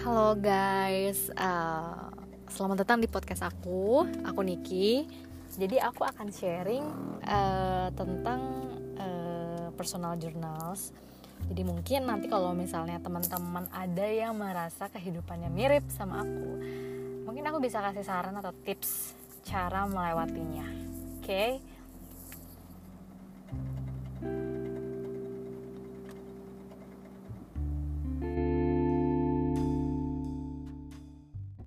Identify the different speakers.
Speaker 1: Halo guys, uh, selamat datang di podcast aku. Aku Niki. Jadi aku akan sharing uh, tentang uh, personal journals. Jadi mungkin nanti kalau misalnya teman-teman ada yang merasa kehidupannya mirip sama aku, mungkin aku bisa kasih saran atau tips cara melewatinya. Oke? Okay?